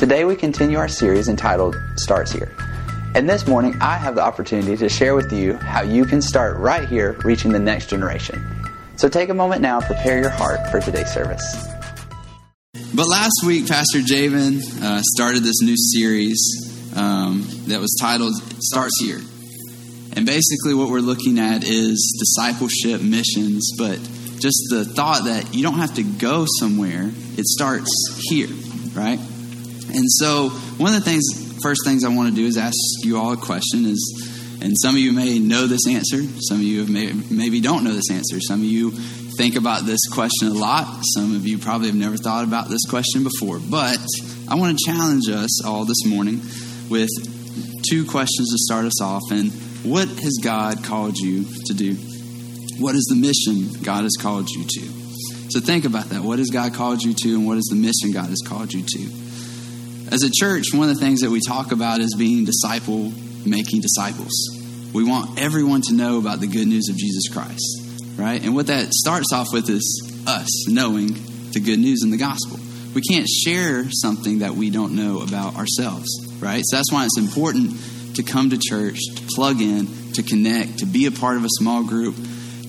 Today we continue our series entitled Starts Here. And this morning I have the opportunity to share with you how you can start right here reaching the next generation. So take a moment now prepare your heart for today's service. But last week, Pastor Javen uh, started this new series um, that was titled Starts Here. And basically, what we're looking at is discipleship missions, but just the thought that you don't have to go somewhere, it starts here, right? And so, one of the things, first things I want to do is ask you all a question is, and some of you may know this answer, some of you may, maybe don't know this answer, some of you think about this question a lot, some of you probably have never thought about this question before, but I want to challenge us all this morning with two questions to start us off. And what has God called you to do? What is the mission God has called you to? So think about that. What has God called you to, and what is the mission God has called you to? As a church, one of the things that we talk about is being disciple making disciples. We want everyone to know about the good news of Jesus Christ, right? And what that starts off with is us knowing the good news in the gospel. We can't share something that we don't know about ourselves, right? So that's why it's important to come to church, to plug in, to connect, to be a part of a small group.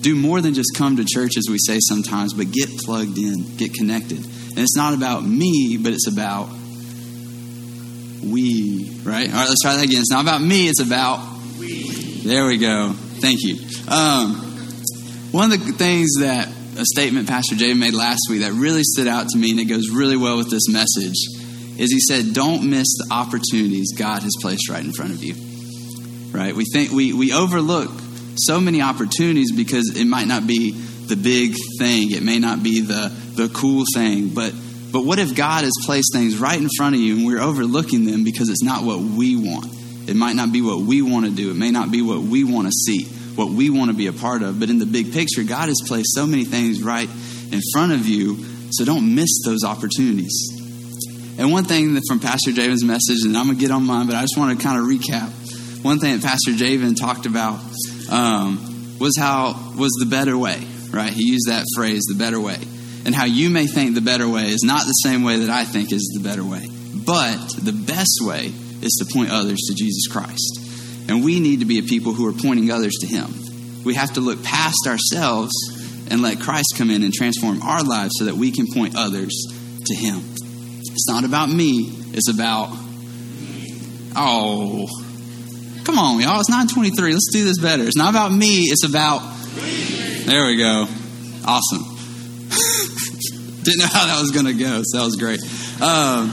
Do more than just come to church, as we say sometimes, but get plugged in, get connected. And it's not about me, but it's about we, right? All right, let's try that again. It's not about me, it's about we. There we go. Thank you. Um, one of the things that a statement Pastor Jay made last week that really stood out to me and it goes really well with this message is he said, Don't miss the opportunities God has placed right in front of you. Right? We think we, we overlook so many opportunities because it might not be the big thing, it may not be the, the cool thing, but but what if God has placed things right in front of you and we're overlooking them because it's not what we want? It might not be what we want to do. It may not be what we want to see, what we want to be a part of. But in the big picture, God has placed so many things right in front of you, so don't miss those opportunities. And one thing from Pastor Javen's message, and I'm going to get on mine, but I just want to kind of recap. One thing that Pastor Javen talked about um, was how was the better way, right? He used that phrase, the better way and how you may think the better way is not the same way that I think is the better way. But the best way is to point others to Jesus Christ. And we need to be a people who are pointing others to Him. We have to look past ourselves and let Christ come in and transform our lives so that we can point others to Him. It's not about me, it's about, oh, come on, y'all. It's 923. Let's do this better. It's not about me, it's about, there we go. Awesome. Didn't know how that was going to go, so that was great. Um,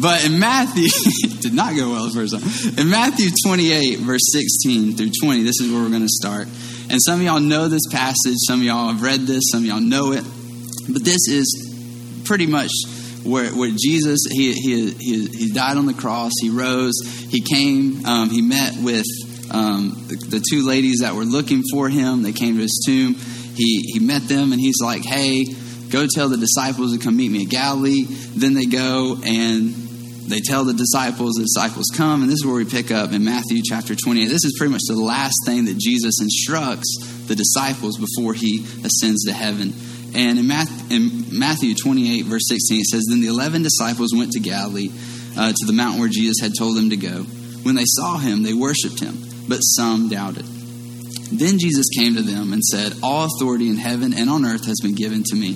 but in Matthew, did not go well the first time. In Matthew 28, verse 16 through 20, this is where we're going to start. And some of y'all know this passage, some of y'all have read this, some of y'all know it. But this is pretty much where, where Jesus, he, he, he, he died on the cross, he rose, he came, um, he met with um, the, the two ladies that were looking for him. They came to his tomb he, he met them and he's like, hey, go tell the disciples to come meet me at Galilee. Then they go and they tell the disciples, the disciples come, and this is where we pick up in Matthew chapter 28. This is pretty much the last thing that Jesus instructs the disciples before he ascends to heaven. And in Matthew, in Matthew 28, verse 16, it says, Then the eleven disciples went to Galilee, uh, to the mountain where Jesus had told them to go. When they saw him, they worshipped him, but some doubted. Then Jesus came to them and said, All authority in heaven and on earth has been given to me.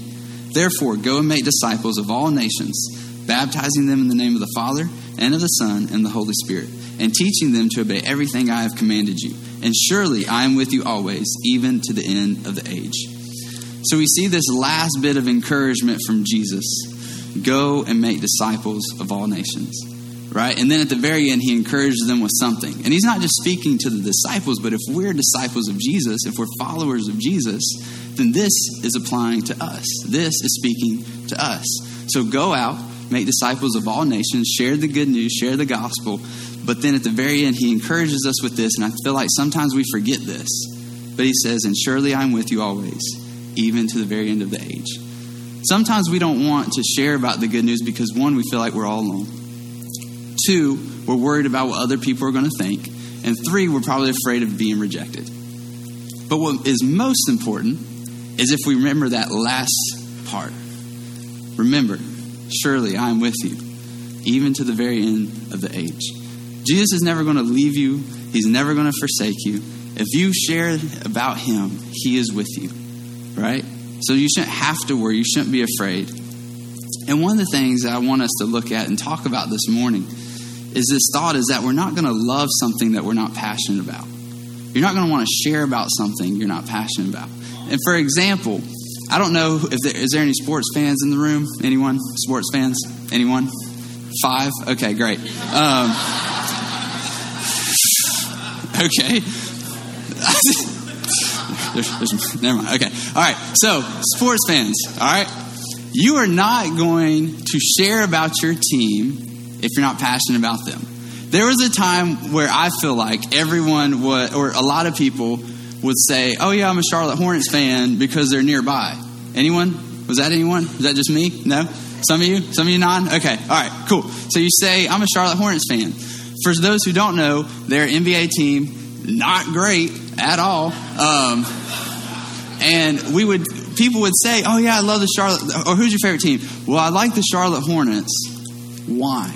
Therefore, go and make disciples of all nations, baptizing them in the name of the Father, and of the Son, and the Holy Spirit, and teaching them to obey everything I have commanded you. And surely I am with you always, even to the end of the age. So we see this last bit of encouragement from Jesus go and make disciples of all nations right? And then at the very end, he encourages them with something. And he's not just speaking to the disciples, but if we're disciples of Jesus, if we're followers of Jesus, then this is applying to us. This is speaking to us. So go out, make disciples of all nations, share the good news, share the gospel. But then at the very end, he encourages us with this. And I feel like sometimes we forget this. But he says, And surely I'm with you always, even to the very end of the age. Sometimes we don't want to share about the good news because, one, we feel like we're all alone. Two, we're worried about what other people are going to think. And three, we're probably afraid of being rejected. But what is most important is if we remember that last part. Remember, surely I am with you, even to the very end of the age. Jesus is never going to leave you, He's never going to forsake you. If you share about Him, He is with you, right? So you shouldn't have to worry, you shouldn't be afraid. And one of the things I want us to look at and talk about this morning is this thought is that we're not going to love something that we're not passionate about. You're not going to want to share about something you're not passionate about. And for example, I don't know if there is there any sports fans in the room. Anyone? Sports fans? Anyone? Five? Okay, great. Um, okay. there's, there's, never mind. Okay. All right. So, sports fans. All right. You are not going to share about your team if you're not passionate about them. There was a time where I feel like everyone would, or a lot of people would say, "Oh yeah, I'm a Charlotte Hornets fan because they're nearby." Anyone? Was that anyone? Was that just me? No. Some of you? Some of you nod? Okay. All right. Cool. So you say, "I'm a Charlotte Hornets fan." For those who don't know, their NBA team not great at all. Um, and we would people would say, "Oh yeah, I love the Charlotte." Or who's your favorite team? Well, I like the Charlotte Hornets. Why?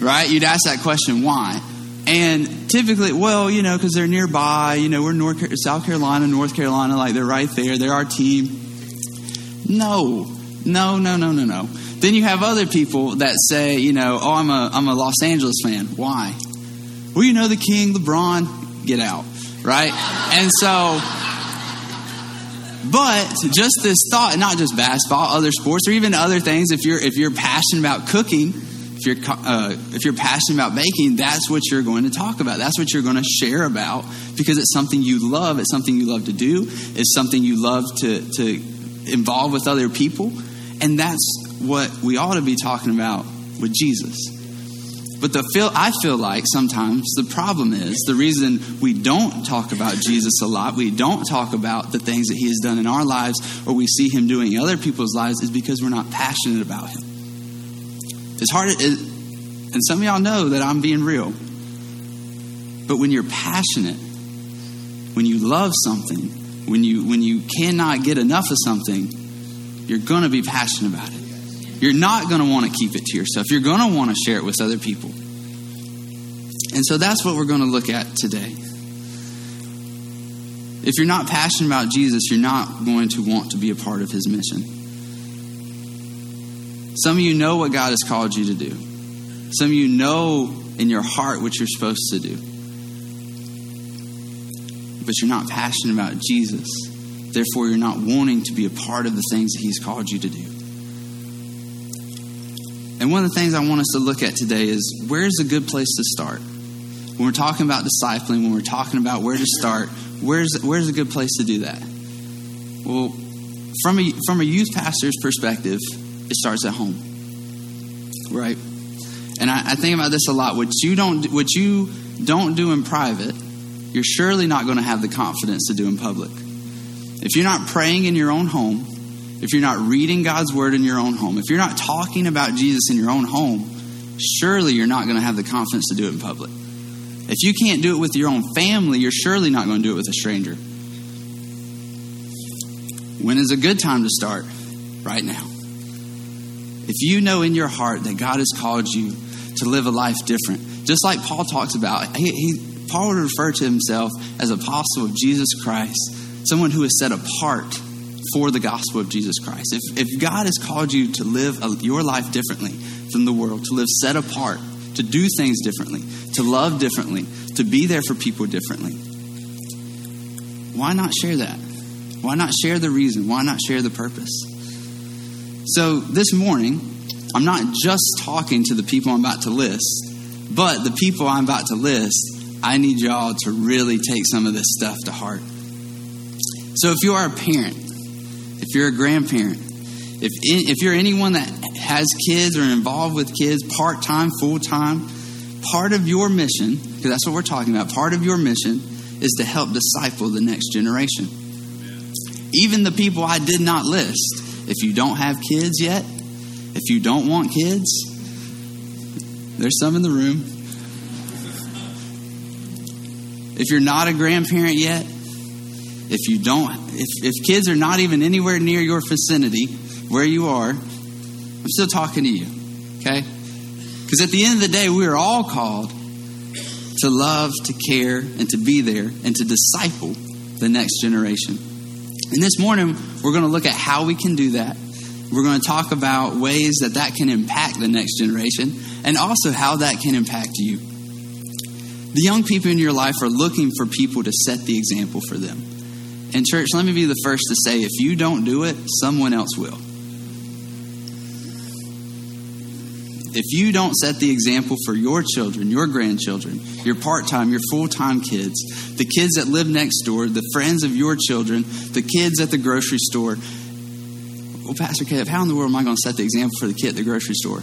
Right? You'd ask that question, why? And typically, well, you know, because they're nearby. You know, we're North South Carolina, North Carolina, like they're right there. They're our team. No, no, no, no, no, no. Then you have other people that say, you know, oh, I'm a I'm a Los Angeles fan. Why? Well, you know, the King, LeBron, get out, right? And so but just this thought, not just basketball, other sports, or even other things. If you're if you're passionate about cooking, if you're uh, if you're passionate about baking, that's what you're going to talk about. That's what you're going to share about because it's something you love. It's something you love to do. It's something you love to to involve with other people, and that's what we ought to be talking about with Jesus. But the feel I feel like sometimes the problem is the reason we don't talk about Jesus a lot, we don't talk about the things that he has done in our lives or we see him doing in other people's lives is because we're not passionate about him. It's hard it, and some of y'all know that I'm being real. But when you're passionate, when you love something, when you when you cannot get enough of something, you're going to be passionate about it. You're not going to want to keep it to yourself. You're going to want to share it with other people. And so that's what we're going to look at today. If you're not passionate about Jesus, you're not going to want to be a part of his mission. Some of you know what God has called you to do. Some of you know in your heart what you're supposed to do. But you're not passionate about Jesus. Therefore, you're not wanting to be a part of the things that he's called you to do. And one of the things I want us to look at today is where's a good place to start? When we're talking about discipling, when we're talking about where to start, where's where's a good place to do that? Well, from a from a youth pastor's perspective, it starts at home, right? And I, I think about this a lot. What you don't what you don't do in private, you're surely not going to have the confidence to do in public. If you're not praying in your own home, if you're not reading God's word in your own home, if you're not talking about Jesus in your own home, surely you're not going to have the confidence to do it in public. If you can't do it with your own family, you're surely not going to do it with a stranger. When is a good time to start? Right now. If you know in your heart that God has called you to live a life different, just like Paul talks about, he, he, Paul would refer to himself as apostle of Jesus Christ, someone who is set apart for the gospel of Jesus Christ. If, if God has called you to live a, your life differently from the world, to live set apart, to do things differently, to love differently, to be there for people differently, why not share that? Why not share the reason? Why not share the purpose? So this morning, I'm not just talking to the people I'm about to list, but the people I'm about to list, I need y'all to really take some of this stuff to heart. So if you are a parent, if you're a grandparent, if, if you're anyone that has kids or involved with kids, part time, full time, part of your mission, because that's what we're talking about, part of your mission is to help disciple the next generation. Even the people I did not list. If you don't have kids yet, if you don't want kids, there's some in the room. If you're not a grandparent yet, if you don't if, if kids are not even anywhere near your vicinity where you are I'm still talking to you. Okay? Because at the end of the day, we are all called to love, to care, and to be there, and to disciple the next generation. And this morning, we're going to look at how we can do that. We're going to talk about ways that that can impact the next generation, and also how that can impact you. The young people in your life are looking for people to set the example for them. And, church, let me be the first to say if you don't do it, someone else will. If you don't set the example for your children, your grandchildren, your part time, your full time kids, the kids that live next door, the friends of your children, the kids at the grocery store, well, Pastor Kev, how in the world am I going to set the example for the kid at the grocery store?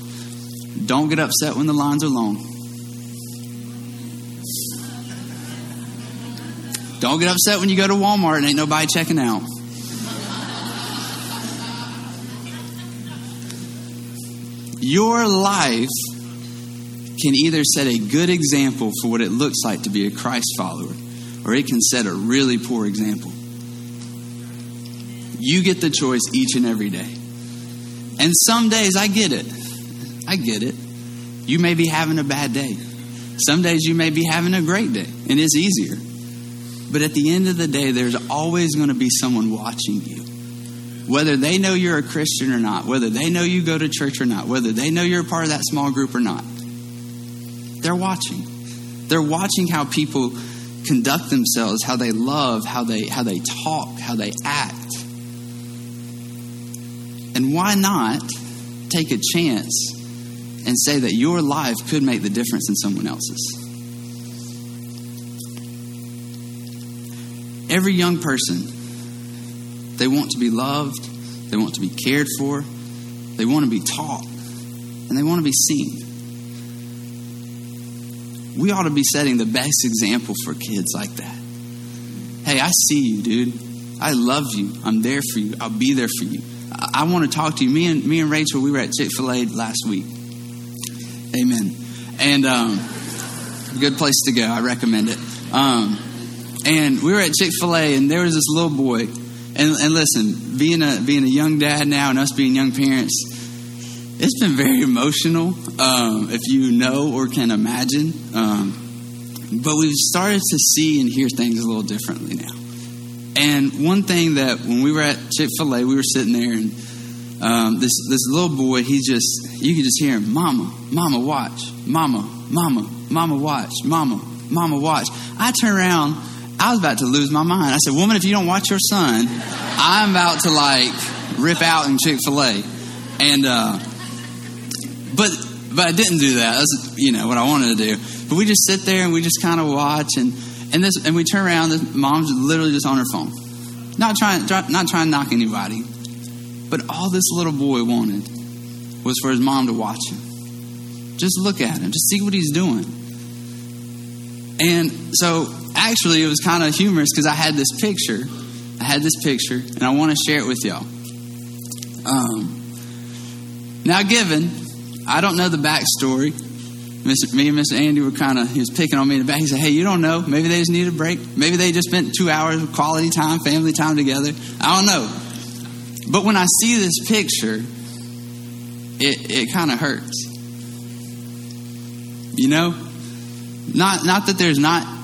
Don't get upset when the lines are long. Don't get upset when you go to Walmart and ain't nobody checking out. Your life can either set a good example for what it looks like to be a Christ follower, or it can set a really poor example. You get the choice each and every day. And some days, I get it. I get it. You may be having a bad day. Some days you may be having a great day, and it's easier. But at the end of the day, there's always going to be someone watching you. Whether they know you're a Christian or not, whether they know you go to church or not, whether they know you're a part of that small group or not, they're watching. They're watching how people conduct themselves, how they love, how they how they talk, how they act. And why not take a chance and say that your life could make the difference in someone else's? Every young person they want to be loved, they want to be cared for, they want to be taught, and they want to be seen. We ought to be setting the best example for kids like that. Hey, I see you, dude. I love you. I'm there for you. I'll be there for you. I, I want to talk to you. Me and me and Rachel, we were at Chick Fil A last week. Amen. And um, good place to go. I recommend it. Um, and we were at Chick Fil A, and there was this little boy and, and listen, being a being a young dad now and us being young parents, it's been very emotional. Um, if you know or can imagine, um, but we've started to see and hear things a little differently now. And one thing that when we were at Chick Fil A, we were sitting there, and um, this this little boy, he just you could just hear him, "Mama, Mama, watch, Mama, Mama, Mama, watch, Mama, Mama, watch." I turn around I was about to lose my mind. I said, Woman, if you don't watch your son, I'm about to like rip out in Chick fil A. And, uh, but, but I didn't do that. That's, you know, what I wanted to do. But we just sit there and we just kind of watch and, and this, and we turn around, the mom's literally just on her phone. Not trying, not trying to knock anybody. But all this little boy wanted was for his mom to watch him. Just look at him, just see what he's doing. And so actually, it was kind of humorous because I had this picture. I had this picture, and I want to share it with y'all. Um, now, given, I don't know the backstory. Mr. Me and Mr. Andy were kind of, he was picking on me in the back. He said, Hey, you don't know. Maybe they just need a break. Maybe they just spent two hours of quality time, family time together. I don't know. But when I see this picture, it, it kind of hurts. You know? Not, not that there's not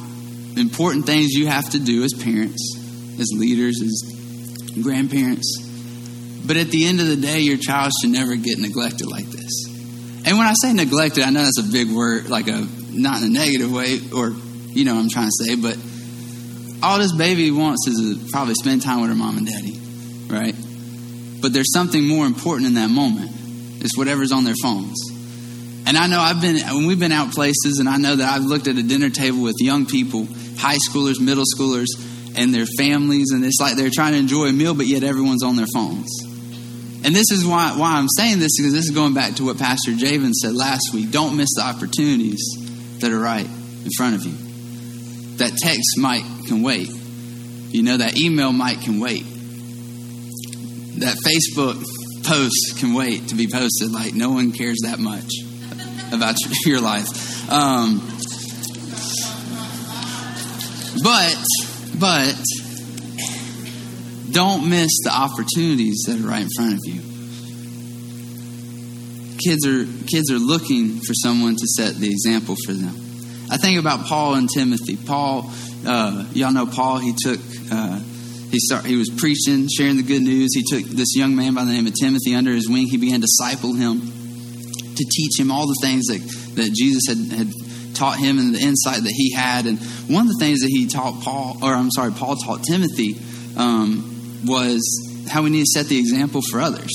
important things you have to do as parents, as leaders, as grandparents. But at the end of the day, your child should never get neglected like this. And when I say neglected, I know that's a big word, like a not in a negative way, or you know I'm trying to say, but all this baby wants is to probably spend time with her mom and daddy, right? But there's something more important in that moment. It's whatever's on their phones. And I know I've been when we've been out places, and I know that I've looked at a dinner table with young people high schoolers, middle schoolers, and their families, and it's like they're trying to enjoy a meal, but yet everyone's on their phones. And this is why, why I'm saying this, because this is going back to what Pastor Javen said last week. Don't miss the opportunities that are right in front of you. That text might can wait. You know, that email might can wait. That Facebook post can wait to be posted. Like, no one cares that much about your life. Um, but, but, don't miss the opportunities that are right in front of you. kids are kids are looking for someone to set the example for them. I think about Paul and Timothy. Paul, uh, y'all know Paul. He took uh, he start, he was preaching, sharing the good news. He took this young man by the name of Timothy under his wing. He began to disciple him, to teach him all the things that that Jesus had had taught him and the insight that he had. And one of the things that he taught Paul, or I'm sorry, Paul taught Timothy, um, was how we need to set the example for others.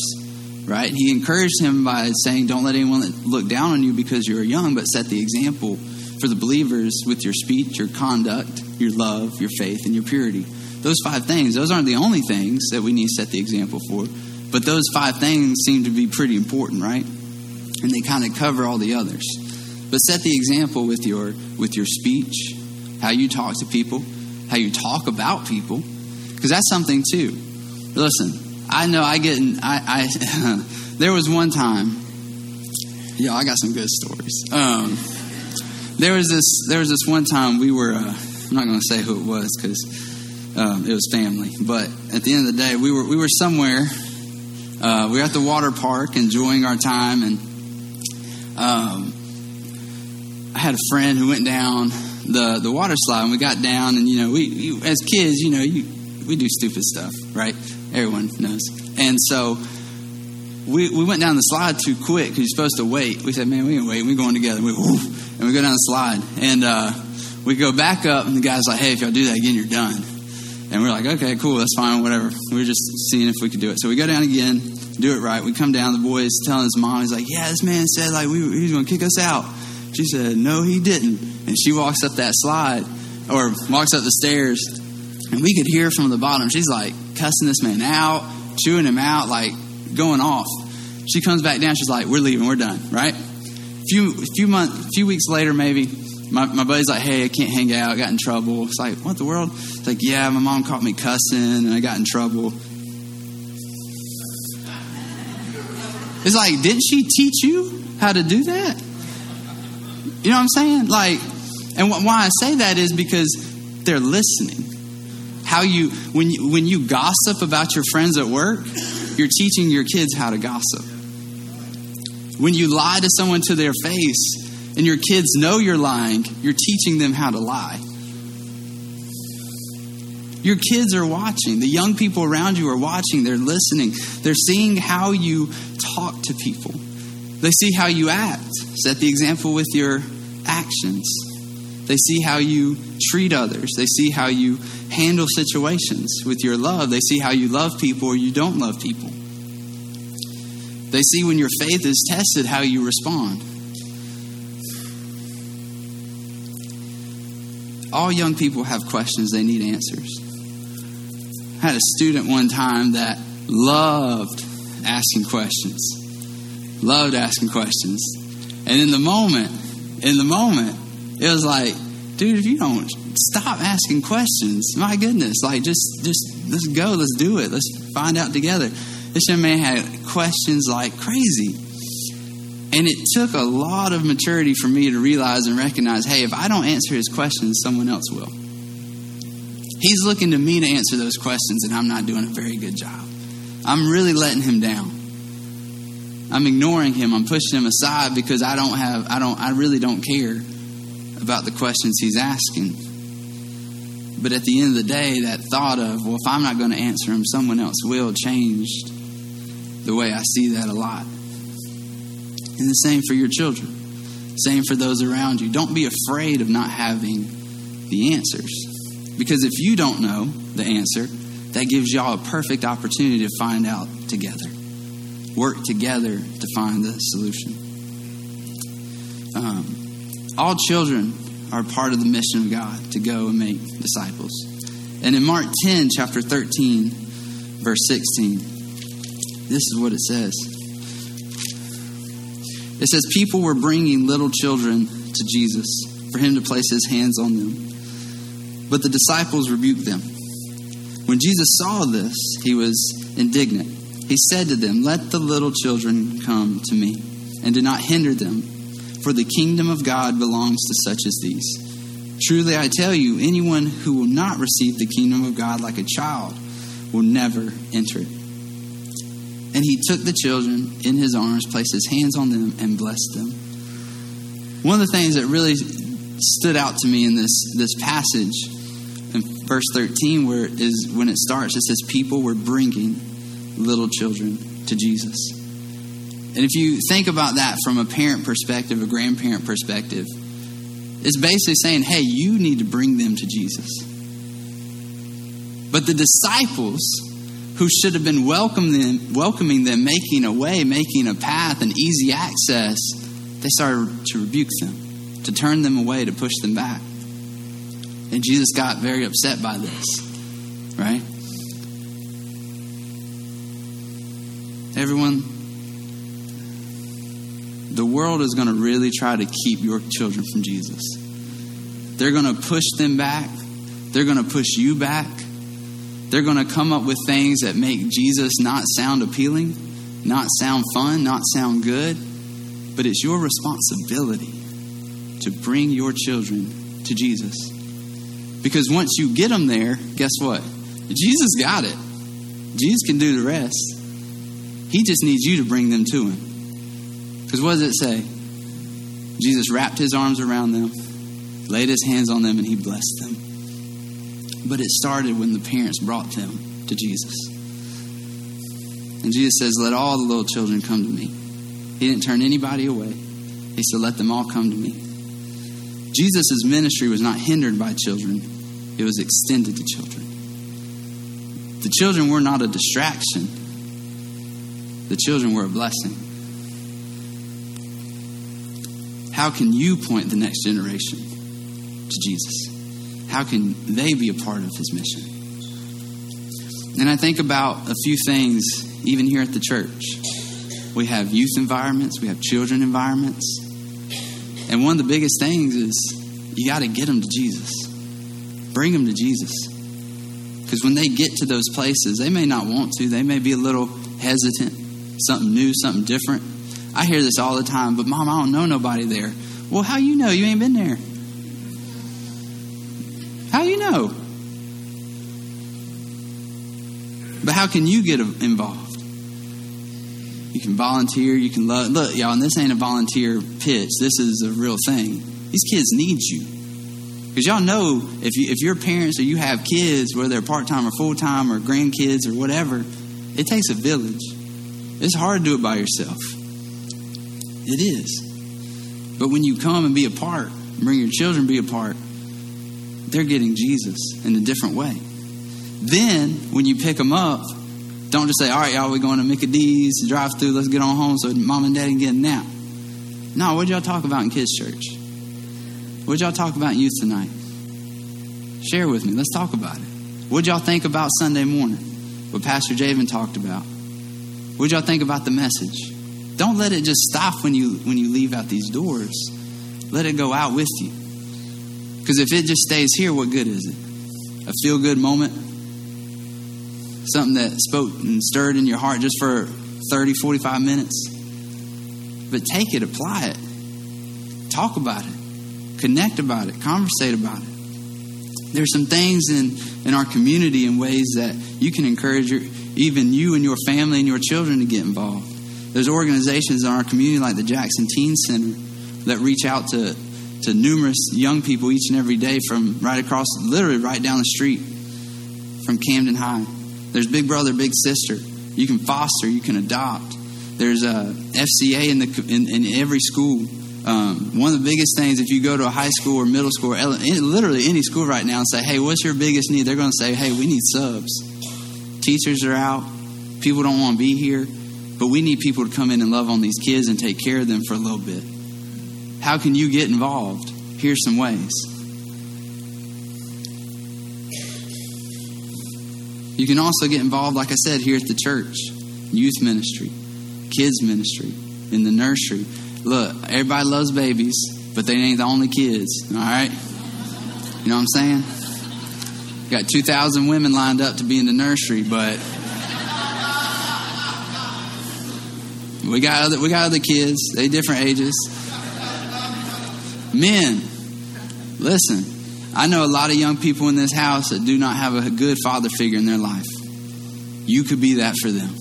Right? He encouraged him by saying, "Don't let anyone look down on you because you're young, but set the example for the believers with your speech, your conduct, your love, your faith, and your purity." Those five things. Those aren't the only things that we need to set the example for, but those five things seem to be pretty important, right? And they kind of cover all the others. But set the example with your with your speech, how you talk to people, how you talk about people, because that's something too. Listen, I know I get in, I, I there was one time, yo, I got some good stories. Um, there was this there was this one time we were. Uh, I'm not going to say who it was because um, it was family. But at the end of the day, we were we were somewhere. Uh, we were at the water park enjoying our time, and um, I had a friend who went down the the water slide, and we got down, and you know, we, we as kids, you know, you we do stupid stuff, right? Everyone knows, and so. We, we went down the slide too quick because you're supposed to wait. We said, "Man, we can wait. We're going together." We woof, and we go down the slide, and uh, we go back up, and the guy's like, "Hey, if y'all do that again, you're done." And we're like, "Okay, cool, that's fine, whatever." We are just seeing if we could do it. So we go down again, do it right. We come down. The boy's telling his mom, he's like, "Yeah, this man said like we, he was going to kick us out." She said, "No, he didn't." And she walks up that slide, or walks up the stairs, and we could hear from the bottom. She's like cussing this man out, chewing him out, like going off. She comes back down. She's like, "We're leaving. We're done." Right? Few few months, a few weeks later, maybe my, my buddy's like, hey, I can't hang out. I got in trouble. It's like, what the world? It's like, yeah, my mom caught me cussing and I got in trouble. It's like, didn't she teach you how to do that? You know what I'm saying? Like, and wh- why I say that is because they're listening. How you when you when you gossip about your friends at work, you're teaching your kids how to gossip. When you lie to someone to their face, and your kids know you're lying, you're teaching them how to lie. Your kids are watching. The young people around you are watching. They're listening. They're seeing how you talk to people. They see how you act. Set the example with your actions. They see how you treat others. They see how you handle situations with your love. They see how you love people or you don't love people. They see when your faith is tested how you respond. all young people have questions, they need answers. I had a student one time that loved asking questions, loved asking questions. And in the moment, in the moment, it was like, dude, if you don't stop asking questions, my goodness, like just, just, let's go, let's do it, let's find out together. This young man had questions like crazy. And it took a lot of maturity for me to realize and recognize hey, if I don't answer his questions, someone else will. He's looking to me to answer those questions, and I'm not doing a very good job. I'm really letting him down. I'm ignoring him. I'm pushing him aside because I don't have, I don't, I really don't care about the questions he's asking. But at the end of the day, that thought of, well, if I'm not going to answer him, someone else will, changed the way I see that a lot. And the same for your children. Same for those around you. Don't be afraid of not having the answers. Because if you don't know the answer, that gives y'all a perfect opportunity to find out together. Work together to find the solution. Um, all children are part of the mission of God to go and make disciples. And in Mark 10, chapter 13, verse 16, this is what it says. It says, People were bringing little children to Jesus for him to place his hands on them. But the disciples rebuked them. When Jesus saw this, he was indignant. He said to them, Let the little children come to me, and do not hinder them, for the kingdom of God belongs to such as these. Truly I tell you, anyone who will not receive the kingdom of God like a child will never enter it. And he took the children in his arms, placed his hands on them, and blessed them. One of the things that really stood out to me in this, this passage in verse 13 where is when it starts it says people were bringing little children to jesus. And if you think about that from a parent perspective a grandparent perspective it's basically saying hey you need to bring them to jesus. But the disciples who should have been welcoming them, welcoming them making a way making a path and easy access they started to rebuke them to turn them away to push them back. And Jesus got very upset by this, right? Everyone, the world is going to really try to keep your children from Jesus. They're going to push them back, they're going to push you back. They're going to come up with things that make Jesus not sound appealing, not sound fun, not sound good. But it's your responsibility to bring your children to Jesus. Because once you get them there, guess what? Jesus got it. Jesus can do the rest. He just needs you to bring them to him. Because what does it say? Jesus wrapped his arms around them, laid his hands on them, and he blessed them. But it started when the parents brought them to Jesus. And Jesus says, Let all the little children come to me. He didn't turn anybody away. He said, Let them all come to me. Jesus' ministry was not hindered by children, it was extended to children. The children were not a distraction, the children were a blessing. How can you point the next generation to Jesus? How can they be a part of his mission? And I think about a few things, even here at the church. We have youth environments, we have children environments. And one of the biggest things is you got to get them to Jesus. Bring them to Jesus. Because when they get to those places, they may not want to, they may be a little hesitant, something new, something different. I hear this all the time, but mom, I don't know nobody there. Well, how you know? You ain't been there. How you know? But how can you get involved? You can volunteer. You can love. Look, y'all, and this ain't a volunteer pitch. This is a real thing. These kids need you. Because y'all know if, you, if you're parents or you have kids, whether they're part time or full time or grandkids or whatever, it takes a village. It's hard to do it by yourself. It is. But when you come and be a part, bring your children be a part, they're getting Jesus in a different way. Then, when you pick them up, don't just say, all right, y'all, we're going to Mickey D's, drive through, let's get on home so mom and dad can get a nap. No, what y'all talk about in kids' church? What y'all talk about in youth tonight? Share with me. Let's talk about it. What y'all think about Sunday morning? What Pastor Javen talked about? What y'all think about the message? Don't let it just stop when you when you leave out these doors. Let it go out with you. Because if it just stays here, what good is it? A feel good moment? Something that spoke and stirred in your heart just for 30, 45 minutes? But take it, apply it, talk about it, connect about it, conversate about it. There's some things in, in our community in ways that you can encourage your, even you and your family and your children to get involved. There's organizations in our community like the Jackson Teen Center that reach out to, to numerous young people each and every day from right across, literally right down the street from Camden High. There's Big Brother, Big Sister. You can foster, you can adopt. There's a FCA in the in, in every school. Um, one of the biggest things, if you go to a high school or middle school, or literally any school right now, and say, "Hey, what's your biggest need?" They're going to say, "Hey, we need subs. Teachers are out. People don't want to be here, but we need people to come in and love on these kids and take care of them for a little bit." How can you get involved? Here's some ways. You can also get involved, like I said, here at the church, youth ministry, kids ministry, in the nursery. Look, everybody loves babies, but they ain't the only kids, all right? You know what I'm saying? Got 2,000 women lined up to be in the nursery, but we got other, we got other kids, they different ages. Men, listen, I know a lot of young people in this house that do not have a good father figure in their life. You could be that for them.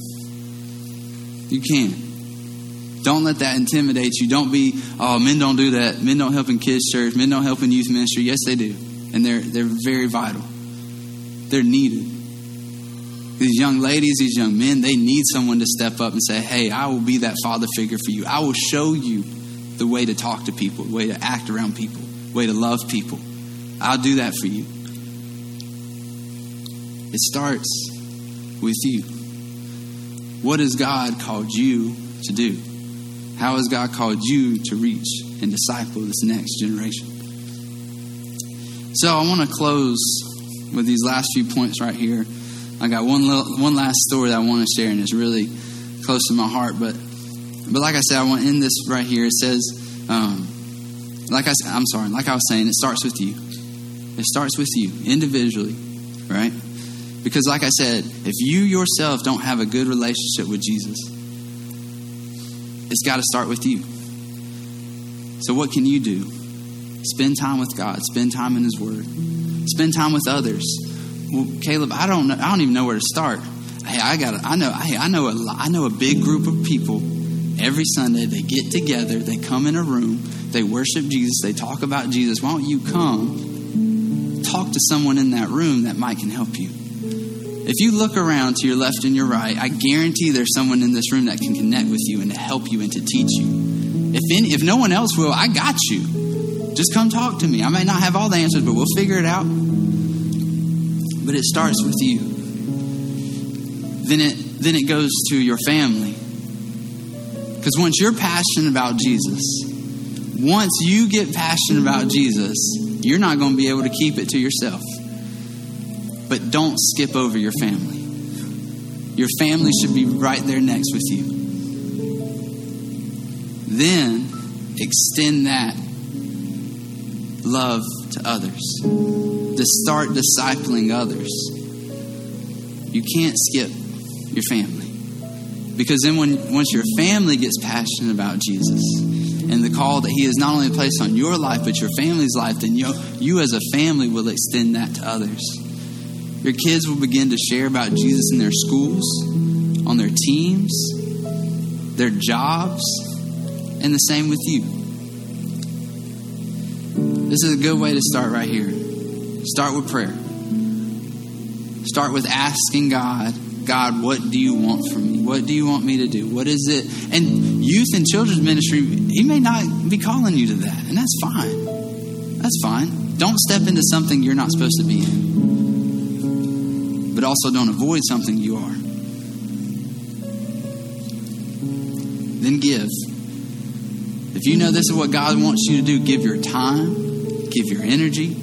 You can. Don't let that intimidate you. Don't be, oh, men don't do that. Men don't help in kids' church. Men don't help in youth ministry. Yes, they do. And they're, they're very vital. They're needed. These young ladies, these young men, they need someone to step up and say, hey, I will be that father figure for you. I will show you the way to talk to people, the way to act around people, the way to love people. I'll do that for you. It starts with you. What has God called you to do? How has God called you to reach and disciple this next generation? So I want to close with these last few points right here. I got one little, one last story that I want to share, and it's really close to my heart. But but like I said, I want to end this right here. It says, um, like I I'm sorry, like I was saying, it starts with you. It starts with you individually, right? Because, like I said, if you yourself don't have a good relationship with Jesus, it's got to start with you. So, what can you do? Spend time with God, spend time in His Word, spend time with others. Well, Caleb, I don't know, I don't even know where to start. Hey, I got, I know, hey, I know, a, I know a big group of people. Every Sunday, they get together, they come in a room, they worship Jesus, they talk about Jesus. Why don't you come talk to someone in that room that might can help you? If you look around to your left and your right, I guarantee there's someone in this room that can connect with you and to help you and to teach you. If any, if no one else will, I got you. Just come talk to me. I may not have all the answers, but we'll figure it out. But it starts with you. Then it then it goes to your family. Because once you're passionate about Jesus, once you get passionate about Jesus, you're not going to be able to keep it to yourself. But don't skip over your family. Your family should be right there next with you. Then extend that love to others. To start discipling others. You can't skip your family. Because then when once your family gets passionate about Jesus and the call that he has not only placed on your life but your family's life, then you, you as a family will extend that to others. Your kids will begin to share about Jesus in their schools, on their teams, their jobs, and the same with you. This is a good way to start right here. Start with prayer. Start with asking God, God, what do you want from me? What do you want me to do? What is it? And youth and children's ministry, He may not be calling you to that, and that's fine. That's fine. Don't step into something you're not supposed to be in, but also don't avoid something you are. Then give. If you know this is what God wants you to do, give your time, give your energy.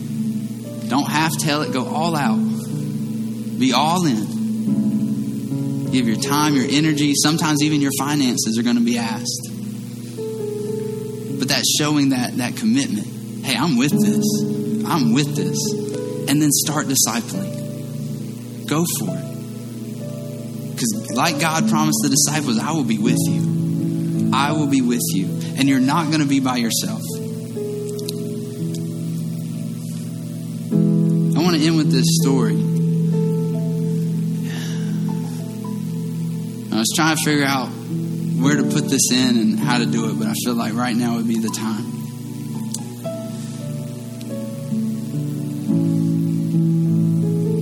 Don't half tell it, go all out. Be all in. Give your time, your energy, sometimes even your finances are going to be asked. But that's showing that, that commitment. Hey, I'm with this. I'm with this. And then start discipling. Go for it. Because, like God promised the disciples, I will be with you. I will be with you. And you're not going to be by yourself. End with this story. I was trying to figure out where to put this in and how to do it, but I feel like right now would be the time.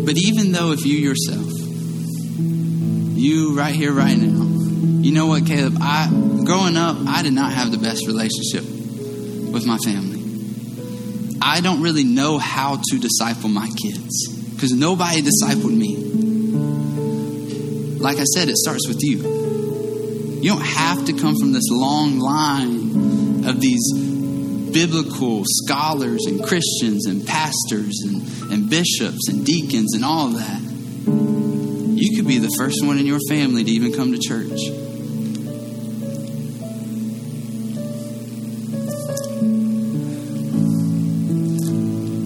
But even though if you yourself, you right here, right now, you know what, Caleb? I growing up, I did not have the best relationship with my family. I don't really know how to disciple my kids because nobody discipled me. Like I said, it starts with you. You don't have to come from this long line of these biblical scholars and Christians and pastors and, and bishops and deacons and all of that. You could be the first one in your family to even come to church.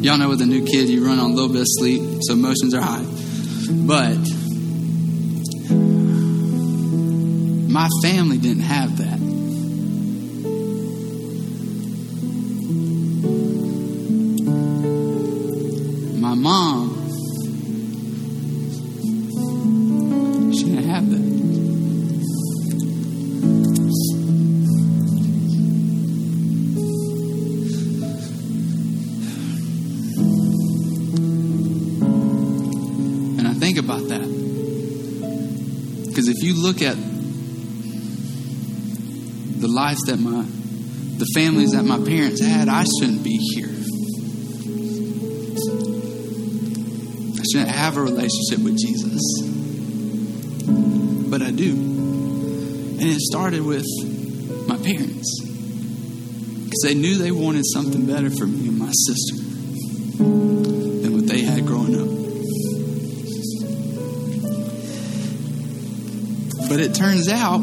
Y'all know with a new kid, you run on a little bit of sleep, so emotions are high. But my family didn't have that. Look at the life that my, the families that my parents had, I shouldn't be here. I shouldn't have a relationship with Jesus. But I do. And it started with my parents. Because they knew they wanted something better for me and my sister But it turns out,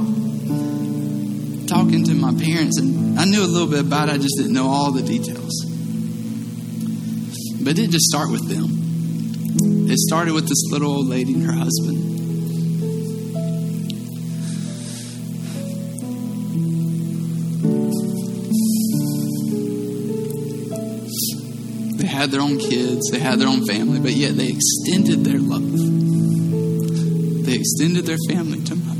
talking to my parents, and I knew a little bit about it, I just didn't know all the details. But it didn't just start with them. It started with this little old lady and her husband. They had their own kids, they had their own family, but yet they extended their love. They extended their family to my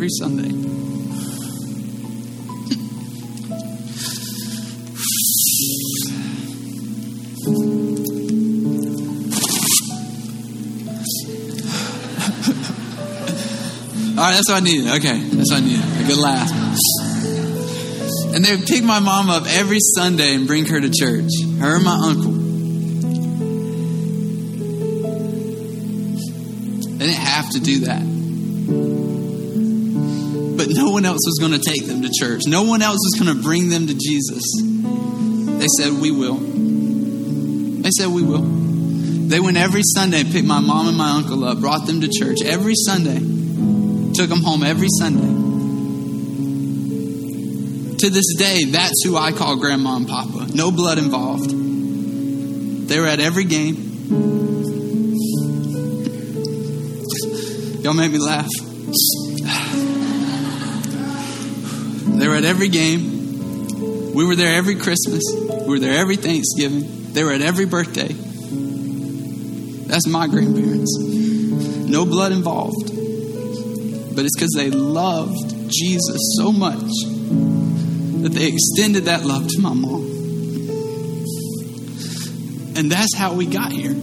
every Sunday. All right, that's what I needed. Okay, that's what I needed. A good laugh. And they would pick my mom up every Sunday and bring her to church. Her and my uncle. Else was going to take them to church. No one else was going to bring them to Jesus. They said, We will. They said, We will. They went every Sunday picked my mom and my uncle up, brought them to church every Sunday took them home every Sunday. To this day, that's who I call Grandma and Papa. No blood involved. They were at every game. Y'all make me laugh. They were at every game. We were there every Christmas. We were there every Thanksgiving. They were at every birthday. That's my grandparents. No blood involved but it's because they loved Jesus so much that they extended that love to my mom. And that's how we got here.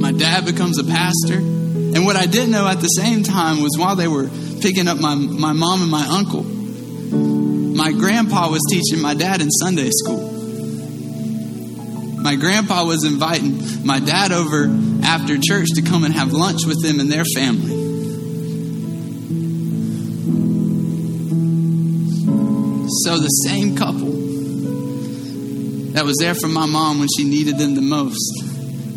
My dad becomes a pastor. And what I didn't know at the same time was while they were picking up my, my mom and my uncle, my grandpa was teaching my dad in Sunday school. My grandpa was inviting my dad over after church to come and have lunch with them and their family. So the same couple that was there for my mom when she needed them the most,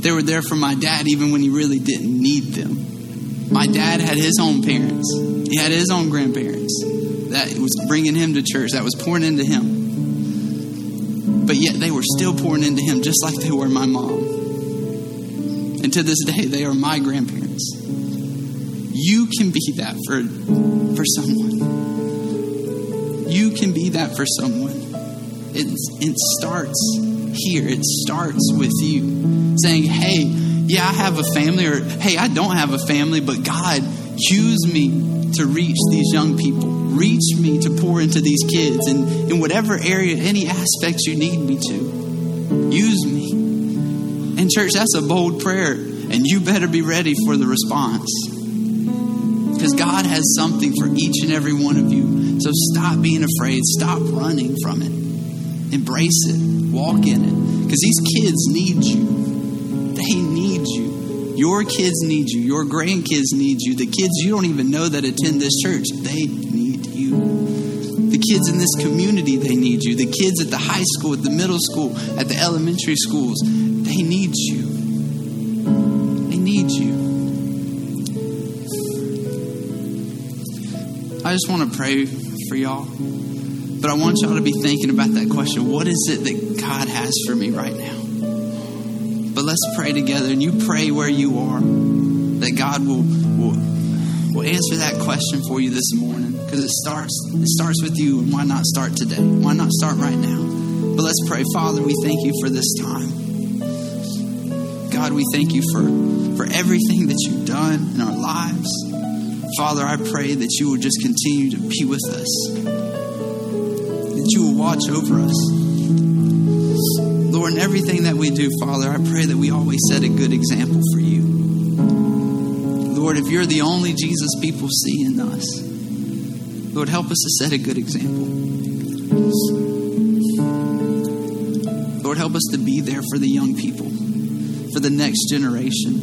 they were there for my dad even when he really didn't need them. My dad had his own parents, he had his own grandparents that was bringing him to church, that was pouring into him. But yet they were still pouring into him just like they were my mom. And to this day, they are my grandparents. You can be that for, for someone. You can be that for someone. It, it starts here. It starts with you saying, hey, yeah, I have a family, or hey, I don't have a family, but God, use me to reach these young people. Reach me to pour into these kids and in whatever area, any aspects you need me to. Use me. And, church, that's a bold prayer, and you better be ready for the response. Because God has something for each and every one of you. So stop being afraid. Stop running from it. Embrace it. Walk in it. Because these kids need you. Your kids need you. Your grandkids need you. The kids you don't even know that attend this church, they need you. The kids in this community, they need you. The kids at the high school, at the middle school, at the elementary schools, they need you. They need you. I just want to pray for y'all. But I want y'all to be thinking about that question what is it that God has for me right now? Let's pray together, and you pray where you are, that God will, will, will answer that question for you this morning. Because it starts, it starts with you, and why not start today? Why not start right now? But let's pray. Father, we thank you for this time. God, we thank you for, for everything that you've done in our lives. Father, I pray that you will just continue to be with us, that you will watch over us. Lord, in everything that we do, Father, I pray that we always set a good example for you. Lord, if you're the only Jesus people see in us, Lord, help us to set a good example. Lord, help us to be there for the young people, for the next generation.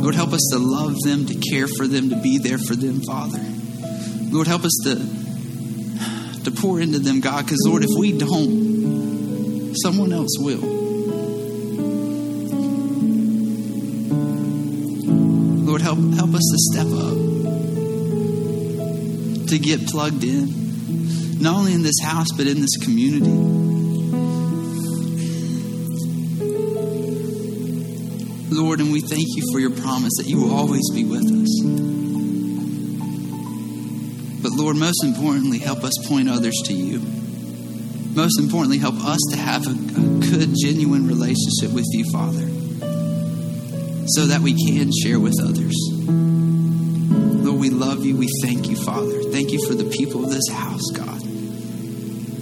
Lord, help us to love them, to care for them, to be there for them, Father. Lord, help us to, to pour into them, God, because, Lord, if we don't, someone else will. Lord, help, help us to step up, to get plugged in, not only in this house, but in this community. Lord, and we thank you for your promise that you will always be with us. But Lord, most importantly, help us point others to you. Most importantly, help us to have a, a good, genuine relationship with you, Father, so that we can share with others. Lord, we love you. We thank you, Father. Thank you for the people of this house, God,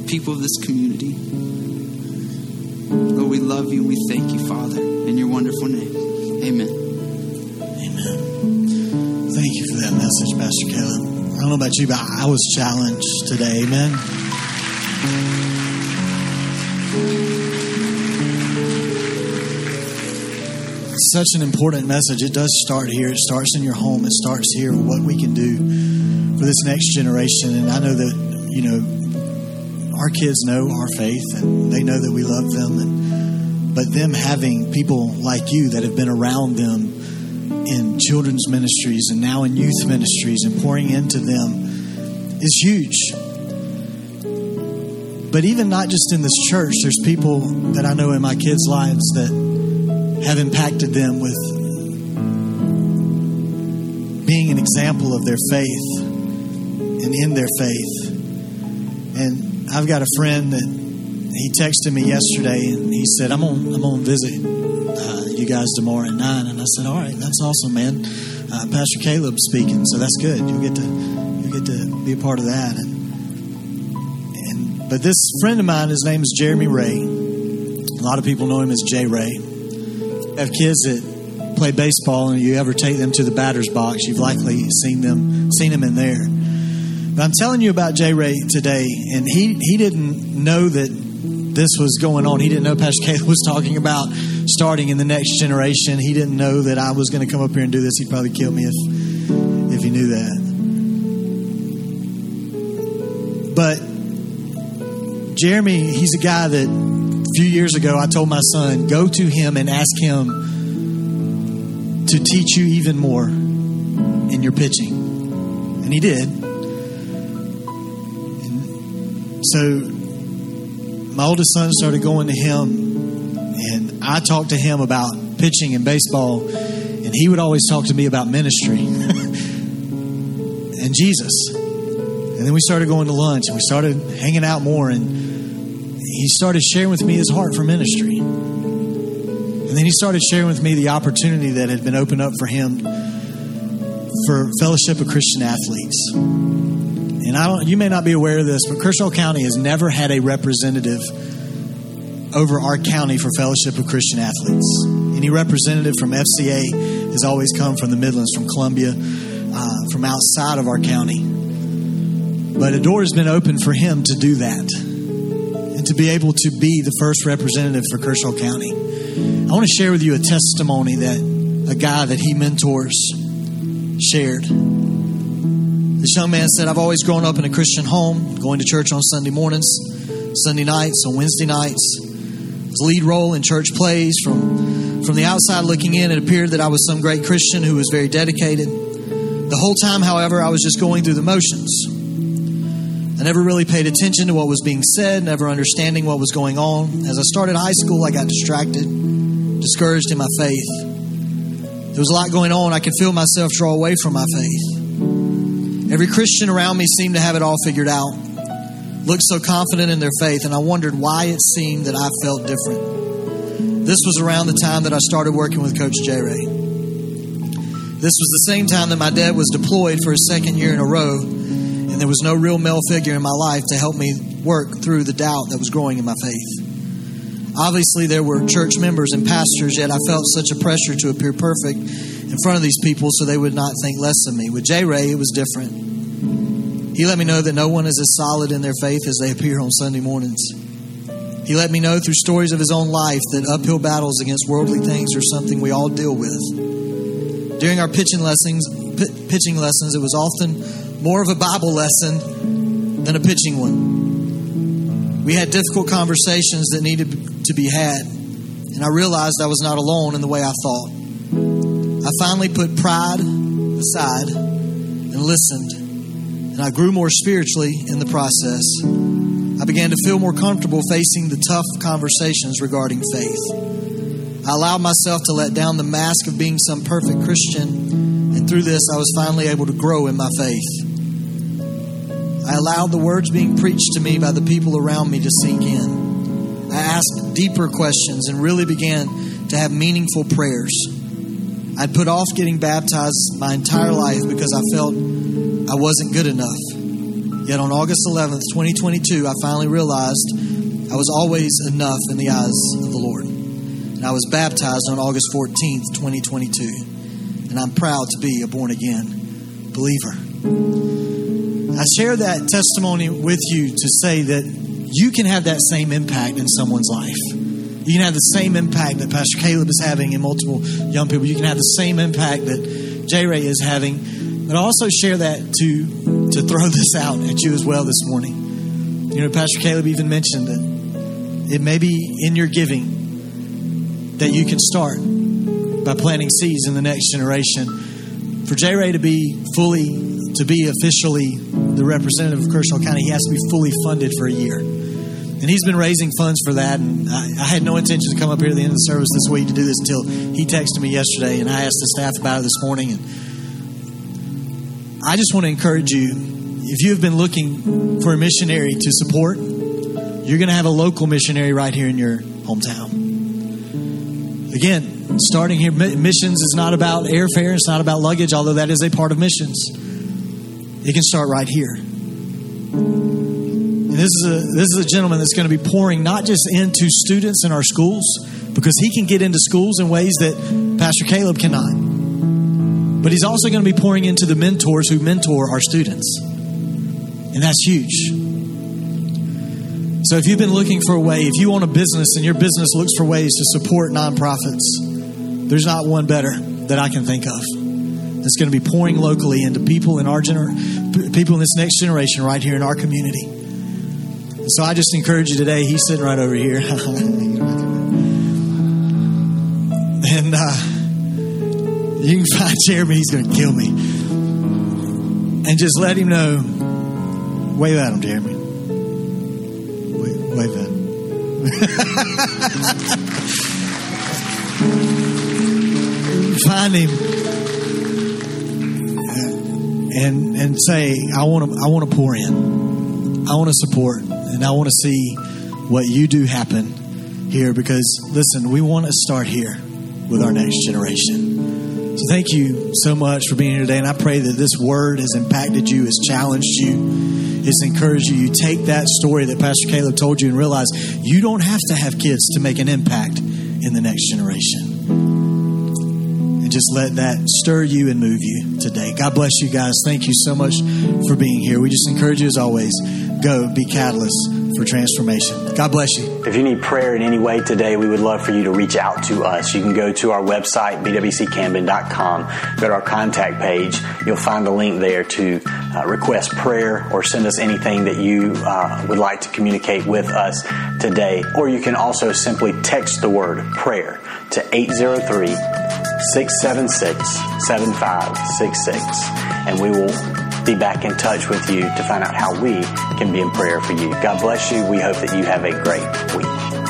people of this community. Lord, we love you. We thank you, Father, in your wonderful name. Amen. Amen. Thank you for that message, Pastor Caleb. I don't know about you, but I was challenged today. Amen. Such an important message. It does start here. It starts in your home. It starts here. What we can do for this next generation. And I know that you know our kids know our faith, and they know that we love them. And but them having people like you that have been around them in children's ministries and now in youth ministries and pouring into them is huge. But even not just in this church, there's people that I know in my kids' lives that have impacted them with being an example of their faith and in their faith. And I've got a friend that he texted me yesterday and he said, "I'm on, I'm on visit uh, you guys tomorrow at nine. And I said, "All right, that's awesome, man. Uh, Pastor Caleb speaking, so that's good. You'll get to you get to be a part of that." And and but this friend of mine, his name is Jeremy Ray. A lot of people know him as J Ray. Have kids that play baseball, and you ever take them to the batter's box, you've likely seen them seen them in there. But I'm telling you about J Ray today, and he he didn't know that this was going on. He didn't know Pastor Caleb was talking about starting in the next generation. He didn't know that I was going to come up here and do this. He'd probably kill me if if he knew that. But Jeremy, he's a guy that few years ago I told my son, go to him and ask him to teach you even more in your pitching. And he did. And so my oldest son started going to him, and I talked to him about pitching and baseball, and he would always talk to me about ministry and Jesus. And then we started going to lunch, and we started hanging out more, and he started sharing with me his heart for ministry. And then he started sharing with me the opportunity that had been opened up for him for Fellowship of Christian Athletes and I don't, you may not be aware of this, but Kershaw County has never had a representative over our county for Fellowship of Christian Athletes. Any representative from FCA has always come from the Midlands, from Columbia, uh, from outside of our county. But a door has been opened for him to do that and to be able to be the first representative for Kershaw County. I want to share with you a testimony that a guy that he mentors shared. This young man said, I've always grown up in a Christian home, going to church on Sunday mornings, Sunday nights, on Wednesday nights. His lead role in church plays. From, from the outside looking in, it appeared that I was some great Christian who was very dedicated. The whole time, however, I was just going through the motions. I never really paid attention to what was being said, never understanding what was going on. As I started high school, I got distracted, discouraged in my faith. There was a lot going on. I could feel myself draw away from my faith. Every Christian around me seemed to have it all figured out, looked so confident in their faith, and I wondered why it seemed that I felt different. This was around the time that I started working with Coach J. Ray. This was the same time that my dad was deployed for his second year in a row, and there was no real male figure in my life to help me work through the doubt that was growing in my faith. Obviously, there were church members and pastors, yet I felt such a pressure to appear perfect in front of these people so they would not think less of me. With J. Ray, it was different. He let me know that no one is as solid in their faith as they appear on Sunday mornings. He let me know through stories of his own life that uphill battles against worldly things are something we all deal with. During our pitching lessons, p- pitching lessons, it was often more of a Bible lesson than a pitching one. We had difficult conversations that needed to be had, and I realized I was not alone in the way I thought. I finally put pride aside and listened, and I grew more spiritually in the process. I began to feel more comfortable facing the tough conversations regarding faith. I allowed myself to let down the mask of being some perfect Christian, and through this, I was finally able to grow in my faith. I allowed the words being preached to me by the people around me to sink in. I asked deeper questions and really began to have meaningful prayers. I'd put off getting baptized my entire life because I felt I wasn't good enough. Yet on August 11th, 2022, I finally realized I was always enough in the eyes of the Lord and I was baptized on August 14th, 2022. And I'm proud to be a born again believer. I share that testimony with you to say that you can have that same impact in someone's life. You can have the same impact that Pastor Caleb is having in multiple young people. You can have the same impact that J. Ray is having. But I also share that to to throw this out at you as well this morning. You know, Pastor Caleb even mentioned that it may be in your giving that you can start by planting seeds in the next generation. For J. Ray to be fully, to be officially the representative of Kershaw County, he has to be fully funded for a year. And he's been raising funds for that. And I, I, had no intention to come up here at the end of the service this week to do this until he texted me yesterday, and I asked the staff about it this morning. And I just want to encourage you if you have been looking for a missionary to support, you're going to have a local missionary right here in your hometown. Again, starting here, missions is not about airfare, it's not about luggage, although that is a part of missions. It can start right here. And this is a this is a gentleman that's going to be pouring not just into students in our schools, because he can get into schools in ways that Pastor Caleb cannot. But he's also going to be pouring into the mentors who mentor our students. And that's huge. So if you've been looking for a way, if you own a business and your business looks for ways to support nonprofits, there's not one better that I can think of. That's going to be pouring locally into people in our gener- people in this next generation right here in our community. So I just encourage you today. He's sitting right over here, and uh, you can find Jeremy. He's going to kill me, and just let him know. Wave at him, Jeremy. Wave at him. Find him and and say, I want to I want to pour in. I want to support and I want to see what you do happen here because listen, we want to start here with our next generation. So thank you so much for being here today and I pray that this word has impacted you, has challenged you it's encourage you. You take that story that Pastor Caleb told you and realize you don't have to have kids to make an impact in the next generation. Just let that stir you and move you today. God bless you guys. Thank you so much for being here. We just encourage you as always go be catalysts for transformation. God bless you. If you need prayer in any way today, we would love for you to reach out to us. You can go to our website, bwccamden.com, go to our contact page. You'll find a link there to uh, request prayer or send us anything that you uh, would like to communicate with us today. Or you can also simply text the word prayer to 803 676 7566 and we will be back in touch with you to find out how we can be in prayer for you. God bless you. We hope that you have a great week.